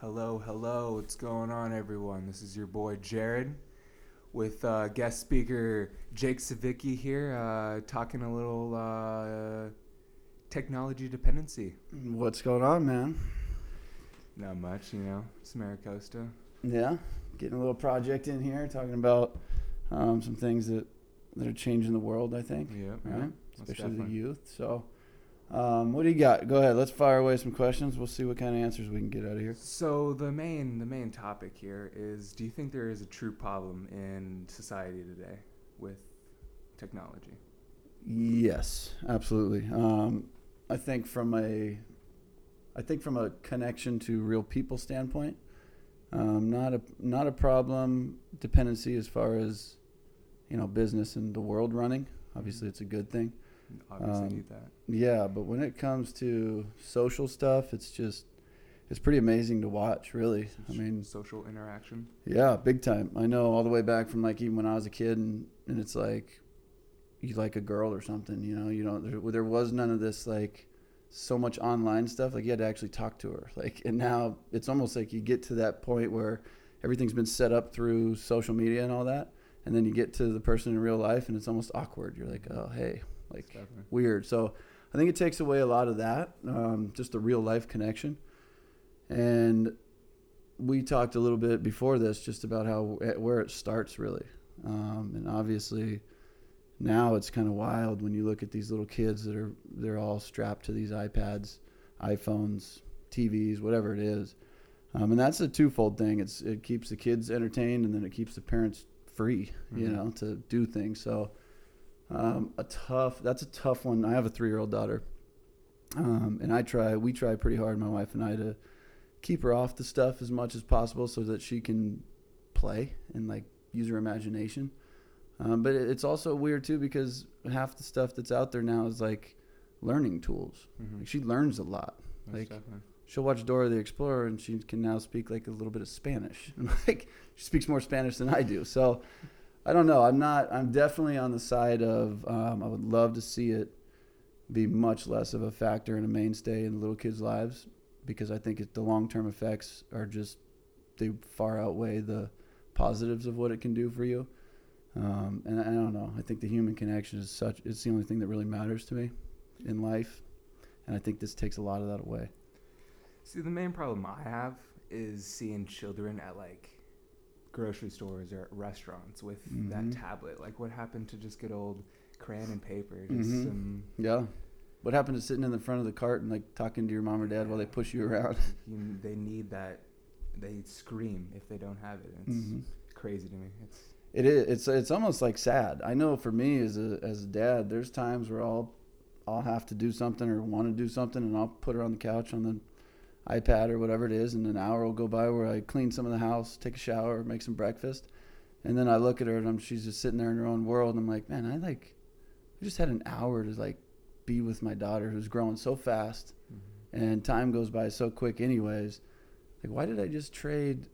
Hello, hello. What's going on, everyone? This is your boy Jared with uh, guest speaker Jake Savicki here, uh, talking a little uh, technology dependency. What's going on, man? Not much, you know. It's Maricosta. Yeah, getting a little project in here, talking about um, some things that that are changing the world. I think, Yep, right? most Especially the youth. So, um, what do you got? Go ahead. Let's fire away some questions. We'll see what kind of answers we can get out of here. So the main the main topic here is: Do you think there is a true problem in society today with technology? Yes, absolutely. Um, I think from a, I think from a connection to real people standpoint, um, not a not a problem dependency as far as, you know, business and the world running. Obviously, it's a good thing. Obviously, Um, need that. Yeah, but when it comes to social stuff, it's just it's pretty amazing to watch, really. I mean, social interaction. yeah, big time. I know all the way back from like even when I was a kid, and, and it's like you like a girl or something, you know. You know, there, there was none of this like so much online stuff. Like you had to actually talk to her. Like, and now it's almost like you get to that point where everything's been set up through social media and all that, and then you get to the person in real life, and it's almost awkward. You're like, oh hey, like Definitely. weird. So I think it takes away a lot of that, um, just a real life connection. And we talked a little bit before this just about how eh, where it starts really, um, and obviously now it's kind of wild when you look at these little kids that are they're all strapped to these iPads, iPhones, TVs, whatever it is. Um, and that's a twofold thing. It's it keeps the kids entertained, and then it keeps the parents free, you Mhm. know, to do things. So um, a tough. That's a tough one. I have a three-year-old daughter, um, and I try. We try pretty hard, my wife and I, to keep her off the stuff as much as possible, so that she can play and like use her imagination. Um, but it's also weird too because half the stuff that's out there now is like learning tools. Mhm. Like she learns a lot. Most like- definitely. She'll watch Dora the Explorer and she can now speak like a little bit of Spanish. And like she speaks more Spanish than I do. So I don't know. I'm not. I'm definitely on the side of. Um, I would love to see it be much less of a factor and a mainstay in little kids' lives because I think it, the long term effects are just they far outweigh the positives of what it can do for you. Um, and I, I don't know. I think the human connection is such. It's the only thing that really matters to me in life, and I think this takes a lot of that away. See, the main problem I have is seeing children at like grocery stores or at restaurants with Mhm. that tablet. Like, what happened to just good old crayon and paper? Just Mhm. some. Yeah. What happened to sitting in the front of the cart and like talking to your mom or dad while they push you around? You, they need that. They scream if they don't have it. It's Mhm. crazy to me. It's It is. It's it's almost like sad. I know for me as a as a dad, there's times where I'll I'll have to do something or want to do something, and I'll put her on the couch on the iPad or whatever it is, and an hour will go by where I clean some of the house, take a shower, make some breakfast, and then I look at her and I'm, she's just sitting there in her own world. And I'm like, man, I like I just had an hour to like be with my daughter who's growing so fast, mm-hmm. and time goes by so quick anyways. Like why did i just trade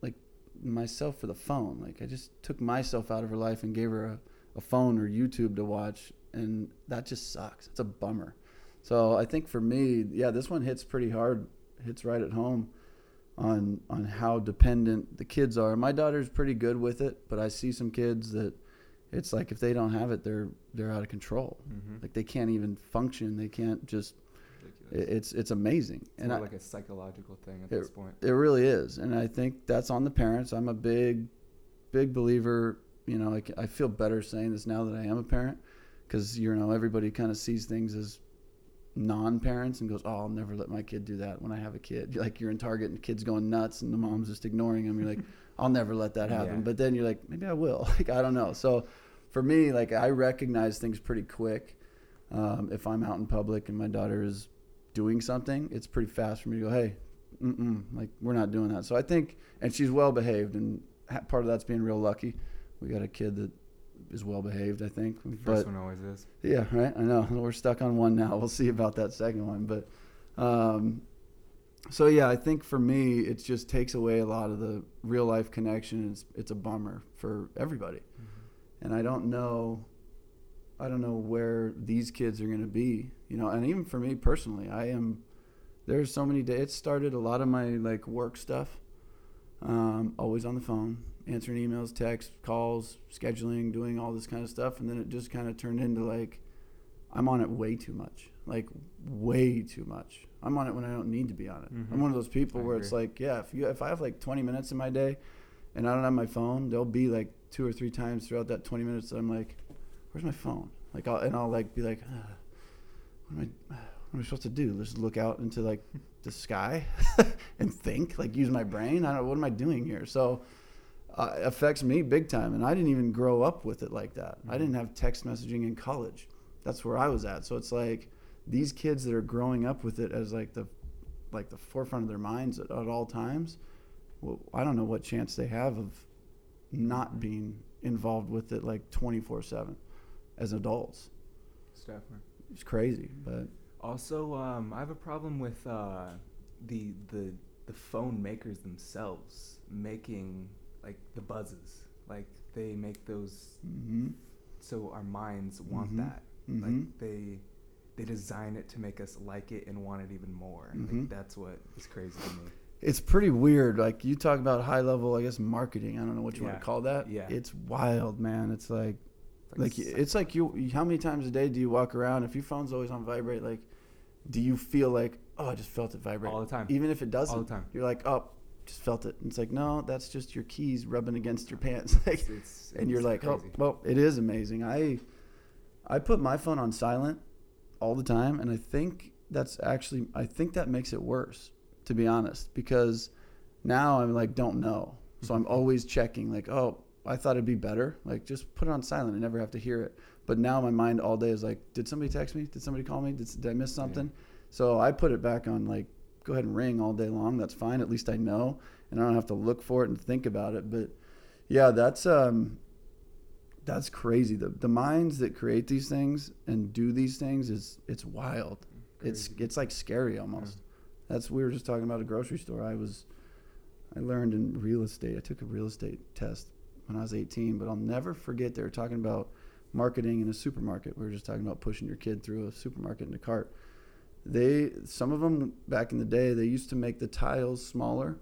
like myself for the phone? Like i just took myself out of her life and gave her a, a phone or youtube to watch and that just sucks. It's a bummer. So i think for me yeah this one hits pretty hard hits right at home on on how dependent the kids are my daughter's pretty good with it but i see some kids that it's like if they don't have it they're they're out of control Mhm. like they can't even function they can't just ridiculous. it's it's amazing It's and I, like a psychological thing at it- this point. it really is, and I think that's on the parents. I'm a big, big believer. You know, like I feel better saying this now that I am a parent, because you know everybody kind of sees things as non-parents and goes, "Oh, I'll never let my kid do that." When I have a kid, like you're in Target and the kid's going nuts and the mom's just ignoring him. You're like, "I'll never let that happen." Yeah. But then you're like, "Maybe I will." Like I don't know. So for me, like I recognize things pretty quick. Um, if I'm out in public and my daughter is doing something, it's pretty fast for me to go, "Hey, like we're not doing that." So I think, and she's well behaved, and part of that's being real lucky. We got a kid that is well behaved, I think. First But one always is. yeah, right. I know we're stuck on one now. We'll see about that second one, but um, so yeah, I think for me, it just takes away a lot of the real life connection. It's it's a bummer for everybody, and I don't know, I don't know where these kids are going to be. You know, and even for me personally, I am There's so many days. It started a lot of my like work stuff. Um, always on the phone, answering emails, texts, calls, scheduling, doing all this kind of stuff, and then it just kind of turned into like I'm on it way too much, like way too much. I'm on it when I don't need to be on it. Mhm. I'm one of those people I where it's like, yeah, if you if I have like 20 minutes in my day, and I don't have my phone, there'll be like two or three times throughout that 20 minutes that I'm like, where's my phone? Like, I'll, and I'll like be like, uh, what am I, what am I supposed to do? Just look out into like the sky and think, like use my brain. I don't. What am I doing here? So. Uh, affects me big time, and I didn't even grow up with it like that. I Mhm. didn't have text messaging in college. That's where I was at. So it's like these kids that are growing up with it as like the like the forefront of their minds at, at all times. Well, I don't know what chance they have of not being involved with it like 24 7 as adults. Definitely. It's crazy, but Also, um, I have a problem with uh, the the the phone makers themselves making like the buzzes. Like they make those hmm so our minds want Mhm. that. Mhm. Like they they design it to make us like it and want it even more. Like that's what is crazy to me. it's pretty weird. Like you talk about high level, I guess marketing. I don't know what you want to call that. Yeah. It's wild, man. It's like like it's like you how many times a day do you walk around if your phone's always on vibrate like do you feel like oh i just felt it vibrate all the time. even if it doesn't All the time. you're like oh just felt it. And it's like no that's just your keys rubbing against your pants. Like It's, it's, and you're like oh, crazy. oh well it is amazing. I i put my phone on silent all the time and i think that's actually i think that makes it worse to be honest because now i'm like don't know. So i'm mm-hmm. always checking like oh i thought it'd be better. Like just put it on silent and never have to hear it. But now my mind all day is like did somebody text me? Did somebody call me? Did, did i miss something? So i put it back on like go ahead and ring all day long that's fine at least i know and i don't have to look for it and think about it but yeah that's um that's crazy. The the minds that create these things and do these things is it's wild. It's Crazy. it's like scary almost. That's we were just talking about a grocery store. I was i learned in real estate i took a real estate test when i was 18 but i'll never forget they were talking about marketing in a supermarket. We were just talking about pushing your kid through a supermarket in a cart they some of them back in the day they used to make the tiles smaller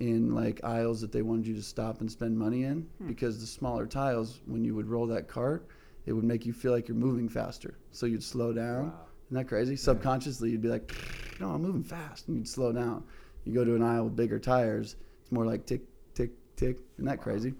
in like aisles that they wanted you to stop and spend money in Hmm. because the smaller tiles when you would roll that cart it would make you feel like you're moving faster so you'd slow down Wow. isn't that crazy? Subconsciously, you'd be like, "No, I'm moving fast," and you'd slow down. You go to an aisle with bigger tires; it's more like tick, tick, tick. Isn't that Wow. crazy?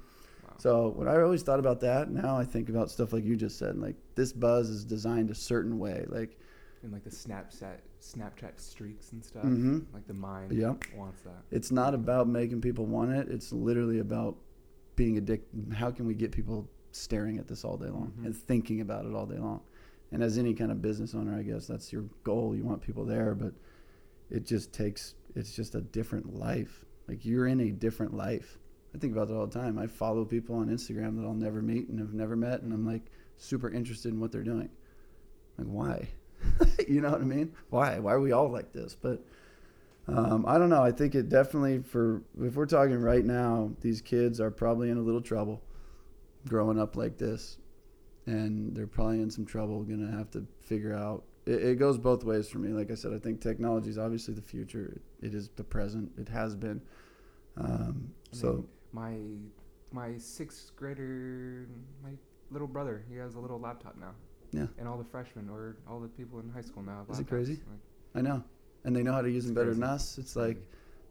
Wow. So when I always thought about that, now I think about stuff like you just said. Like this buzz is designed a certain way. Like, and like the Snapchat Snapchat streaks and stuff. Mhm. Like the mind Yep. wants that. it's not about making people want it. It's literally about being addicted. How can we get people staring at this all day long Mhm. and thinking about it all day long? And as any kind of business owner, I guess that's your goal. You want people there, but it just takes. It's just a different life. Like you're in a different life. I think about that all the time. I follow people on Instagram that I'll never meet and have never met, and I'm like super interested in what they're doing. Like why? you know what I mean? Why? Why are we all like this? But um, I don't know. I think it definitely for if we're talking right now, these kids are probably in a little trouble growing up like this, and they're probably in some trouble. Gonna have to figure out. It, it goes both ways for me. Like I said, I think technology is obviously the future. It, it is the present. It has been. Um, so my my sixth grader, my little brother, he has a little laptop now. Yeah. And all the freshmen or all the people in high school now have Is it crazy? Like, I know, and they know how to use them better than us. It's like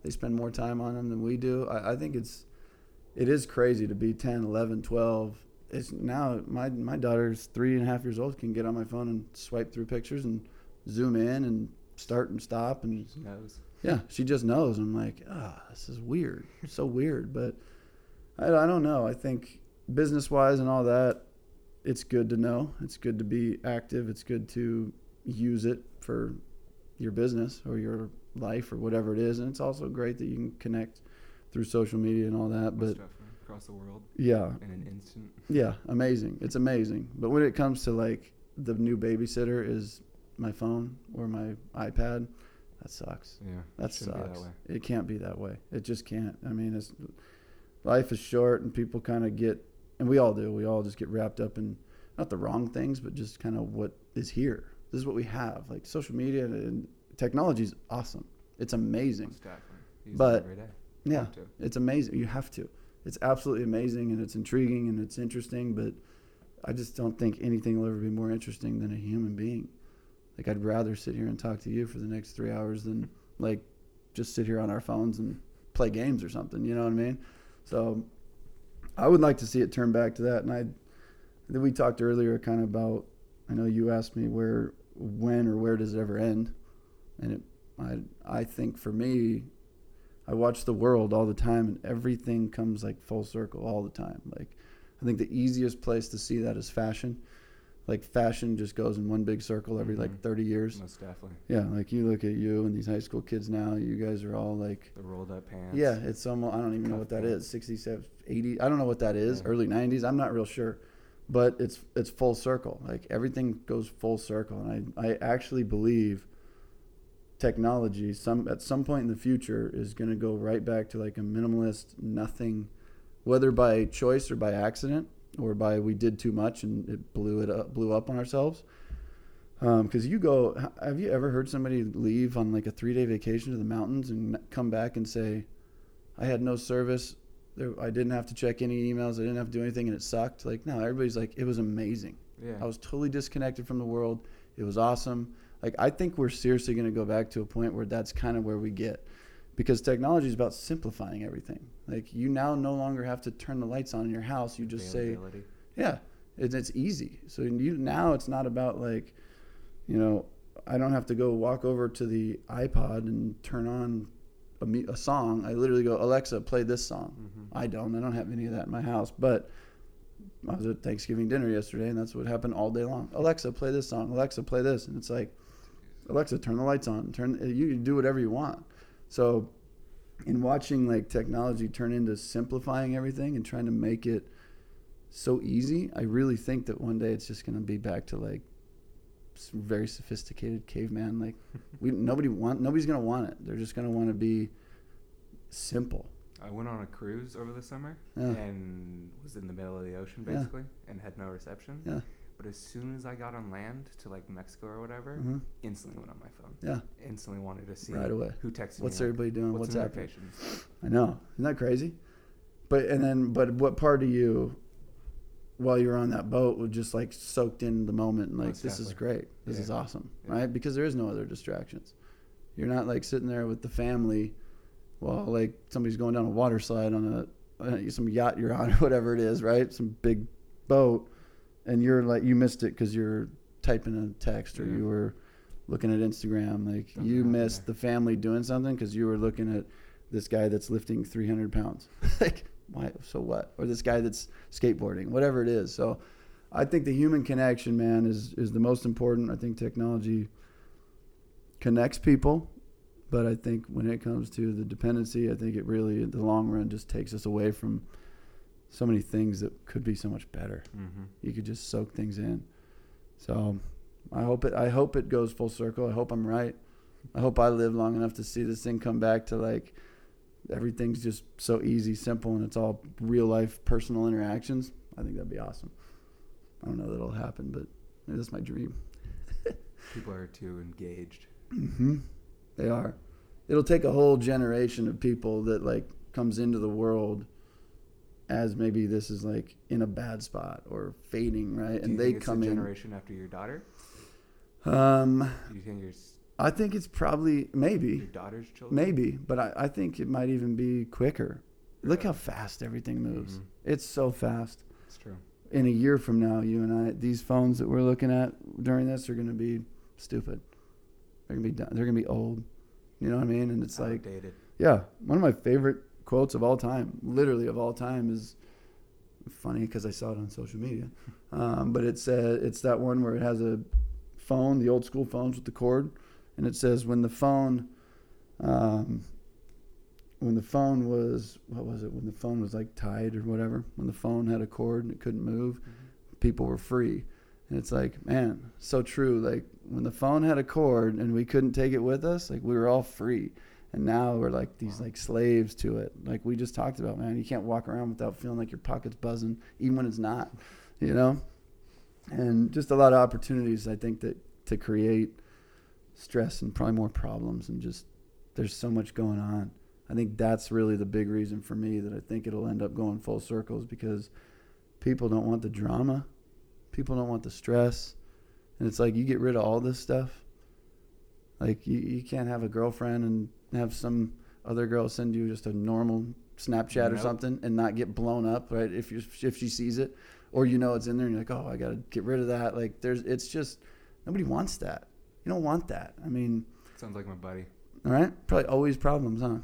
they spend more time on them than we do. I, I think it's it is crazy to be 10, 11, 12. It's now my my daughter's three and a half years old can get on my phone and swipe through pictures and zoom in and start and stop and She knows. yeah, she just knows. I'm like, ah, this is weird, so weird. But I, I don't know. I think business wise and all that, it's good to know. It's good to be active. It's good to use it for your business or your life or whatever it is. And it's also great that you can connect through social media and all that. Most But across the world yeah, in an instant. yeah, amazing. It's amazing. But when it comes to like the new babysitter is my phone or my iPad, that sucks. Yeah. That that sucks. way. It can't be that way. It just can't. I mean, it's life is short, and people kind of get, and we all do. We all just get wrapped up in not the wrong things, but just kind of what is here. This is what we have. Like social media and technology is awesome. It's amazing. Most definitely. Use it But- every day. Yeah, it's amazing. You have to. It's absolutely amazing and it's intriguing and it's interesting, but I just don't think anything will ever be more interesting than a human being. Like I'd rather sit here and talk to you for the next three hours than like just sit here on our phones and play games or something. You know what I mean? So I would like to see it turn back to that. And I, we talked earlier kind of about. I know you asked me where, when, or where does it ever end, and it. I I think for me, I watch the world all the time, and everything comes like full circle all the time. Like, I think the easiest place to see that is fashion. Like, fashion just goes in one big circle every like Mhm. 30 years. Most definitely. Yeah, like you look at you and these high school kids now, you guys are all like, The rolled up pants. yeah, it's almost, I don't even know what that is, 67, 80, I don't know what that is, Yeah. early 90s, I'm not real sure. But it's it's full circle. Like everything goes full circle. And I, I actually believe technology some at some point in the future is going to go right back to like a minimalist nothing whether by choice or by accident or by we did too much and it blew it up blew up on ourselves um, because you go have you ever heard somebody leave on like a three day vacation to the mountains and come back and say i had no service there, i didn't have to check any emails i didn't have to do anything and it sucked like no everybody's like it was amazing Yeah. I was totally disconnected from the world. It was awesome. Like I think we're seriously going to go back to a point where that's kind of where we get, because technology is about simplifying everything. Like you now no longer have to turn the lights on in your house. You just say, yeah, it's, it's easy. So you now it's not about like, you know, I don't have to go walk over to the iPod and turn on a, a song. I literally go, Alexa, play this song. Mhm. I don't. I don't have any of that in my house. But I was at Thanksgiving dinner yesterday, and that's what happened all day long. Alexa, play this song. Alexa, play this, and it's like, Alexa, turn the lights on. Turn. You you do whatever you want. So, in watching like technology turn into simplifying everything and trying to make it so easy, I really think that one day it's just going to be back to like very sophisticated caveman. Like we nobody want nobody's going to want it. They're just going to want to be simple. I went on a cruise over the summer Yeah. and was in the middle of the ocean Yeah. basically and had no reception. Yeah. But as soon as I got on land to like Mexico or whatever, hmm instantly went on my phone. Yeah. Instantly wanted to see Right away. who texted What's me. like, everybody doing? What's, What's, happening? I know. Isn't that crazy? But and then but what part of you while you're on that boat was just like soaked in the moment and like this is great. This Yeah. is awesome. Yeah. Right? Because there is no other distractions. You're not like sitting there with the family while like somebody's going down a water slide on a uh, some yacht you're on or whatever it is, right? Some big boat and you're like you missed it cuz you're typing a text or Yeah. you were looking at Instagram like you missed the family doing something cuz you were looking at this guy that's lifting 300 pounds. like, why? So what? Or this guy that's skateboarding, whatever it is. So, I think the human connection, man, is is the most important. I think technology connects people, but I think when it comes to the dependency, I think it really, in the long run, just takes us away from so many things that could be so much better. Mm-hmm. You could just soak things in. So, I hope it. I hope it goes full circle. I hope I'm right. I hope I live long enough to see this thing come back to like everything's just so easy, simple, and it's all real life personal interactions. I think that'd be awesome. I don't know that it'll happen, but maybe that's my dream. People are too engaged. hmm They are. It'll take a whole generation of people that like comes into the world as maybe this is like in a bad spot or fading, right? And they it's come the in. generation after your daughter? Um, Do you think your s- I think it's probably maybe. your daughter's children? Maybe, but I, I think it might even be quicker. Look how fast everything moves. Mhm. It's so fast. It's true. In a year from now, you and I, these phones that we're looking at during this are going to be stupid. They're going to be done. They're going to be old. You know what I mean? And it's like, Outdated. yeah, one of my favorite quotes of all time, literally of all time, is funny because I saw it on social media. Um, but it's uh, it's that one where it has a phone, the old school phones with the cord, and it says when the phone, um, when the phone was what was it? When the phone was like tied or whatever. When the phone had a cord and it couldn't move, people were free. And it's like, man, so true. Like when the phone had a cord and we couldn't take it with us, like we were all free. And now we're like these like slaves to it. Like we just talked about, man. You can't walk around without feeling like your pocket's buzzing, even when it's not. You know? And just a lot of opportunities I think that to create stress and probably more problems and just there's so much going on. I think that's really the big reason for me that I think it'll end up going full circles because people don't want the drama, people don't want the stress, and it's like you get rid of all this stuff. Like you, you can't have a girlfriend and have some other girl send you just a normal Snapchat or something and not get blown up, right? If you if she sees it, or you know it's in there and you're like, oh, I gotta get rid of that. Like there's, it's just nobody wants that. You don't want that. I mean, Sounds like my buddy. all right, probably always problems, huh?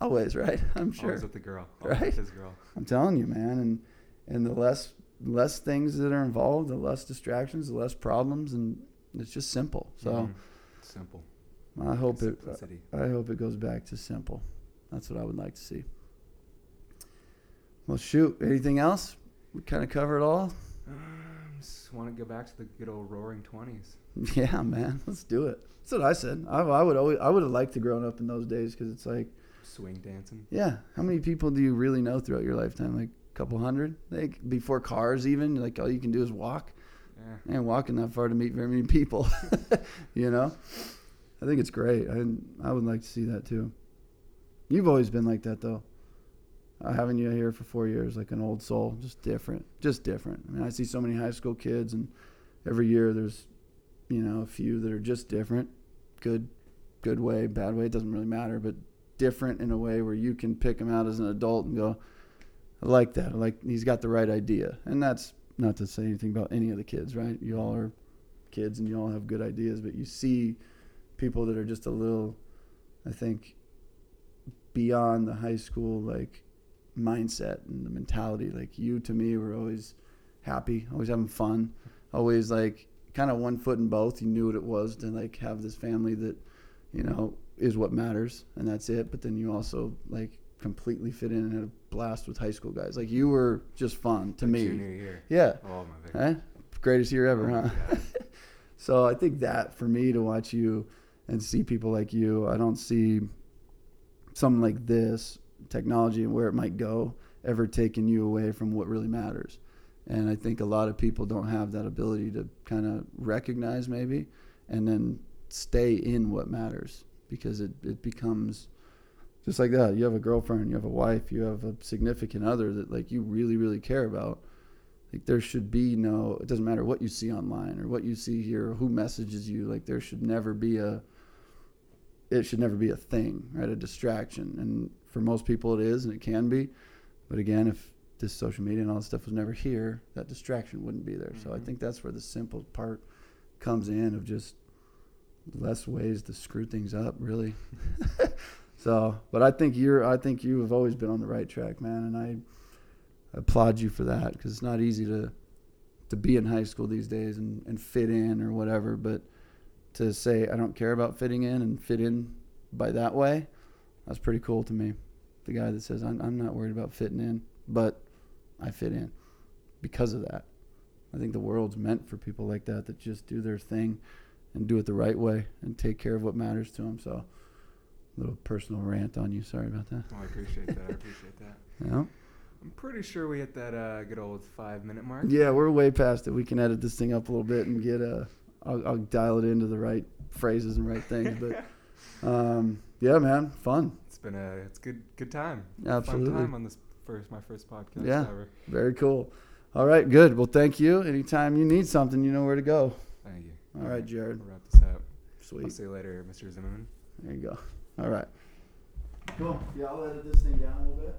Always, right? I'm sure. Always with the girl. Always Right? with his girl. I'm telling you, man, and and the less less things that are involved, the less distractions, the less problems, and it's just simple. So Mhm. Simple. I hope it. I hope it goes back to simple. That's what I would like to see. Well, shoot. Anything else? We kind of covered it all. Um, just want to go back to the good old roaring 20s. Yeah, man. Let's do it. That's what I said. I, I would always. I would have liked to grown up in those days because it's like, Swing dancing. yeah. How many people do you really know throughout your lifetime? Like a couple hundred. Like before cars, even. Like all you can do is walk. Yeah. and walking that far to meet very many people. you know, I think it's great. I I would like to see that too. You've always been like that though. Uh, having you here for four years, like an old soul, just different, just different. I mean, I see so many high school kids, and every year there's, you know, a few that are just different, good, good way, bad way. It doesn't really matter, but different in a way where you can pick them out as an adult and go, I like that. I like he's got the right idea, and that's not to say anything about any of the kids, right? You all are kids and you all have good ideas, but you see people that are just a little, I think, beyond the high school like mindset and the mentality. Like you to me were always happy, always having fun, always like kind of one foot in both. You knew what it was to like have this family that, you know, is what matters and that's it. But then you also like completely fit in and had a blast with high school guys. Like you were just fun to me. Junior year. Yeah. Oh, my. Eh? Greatest year ever, Oh, huh? So I think that for me to watch you and see people like you, I don't see something like this technology and where it might go ever taking you away from what really matters. And I think a lot of people don't have that ability to kind of recognize maybe and then stay in what matters because it, it becomes just like that. You have a girlfriend, you have a wife, you have a significant other that like you really, really care about like there should be no it doesn't matter what you see online or what you see here or who messages you like there should never be a it should never be a thing right? A distraction. And for most people it is and it can be. But again if this social media and all this stuff was never here that distraction wouldn't be there. So i Mhm. think that's where the simple part comes in of just less ways to screw things up really. So but i think you're i think you have always been on the right track man and i applaud you for that because it's not easy to to be in high school these days and, and fit in or whatever but to say i don't care about fitting in and fit in by that way that's pretty cool to me the guy that says i'm, I'm not worried about fitting in but i fit in because of that i think the world's meant for people like that that just do their thing and do it the right way and take care of what matters to them so a little personal rant on you sorry about that Oh, I appreciate that. I appreciate that. yeah I'm pretty sure we hit that uh, good old five minute mark. Yeah, we're way past it. We can edit this thing up a little bit and get uh I'll, I'll dial it into the right phrases and right things. But um, yeah, man, fun. It's been a it's good good time. Absolutely. Fun time on this first my first podcast Yeah. ever. Very cool. All right, good. Well, thank you. Anytime you need something, you know where to go. Thank you. All right, Jared. We'll wrap this up. I'll Sweet. see you later, Mr. Zimmerman. There you go. All right. Cool. Yeah, I'll edit this thing down a little bit.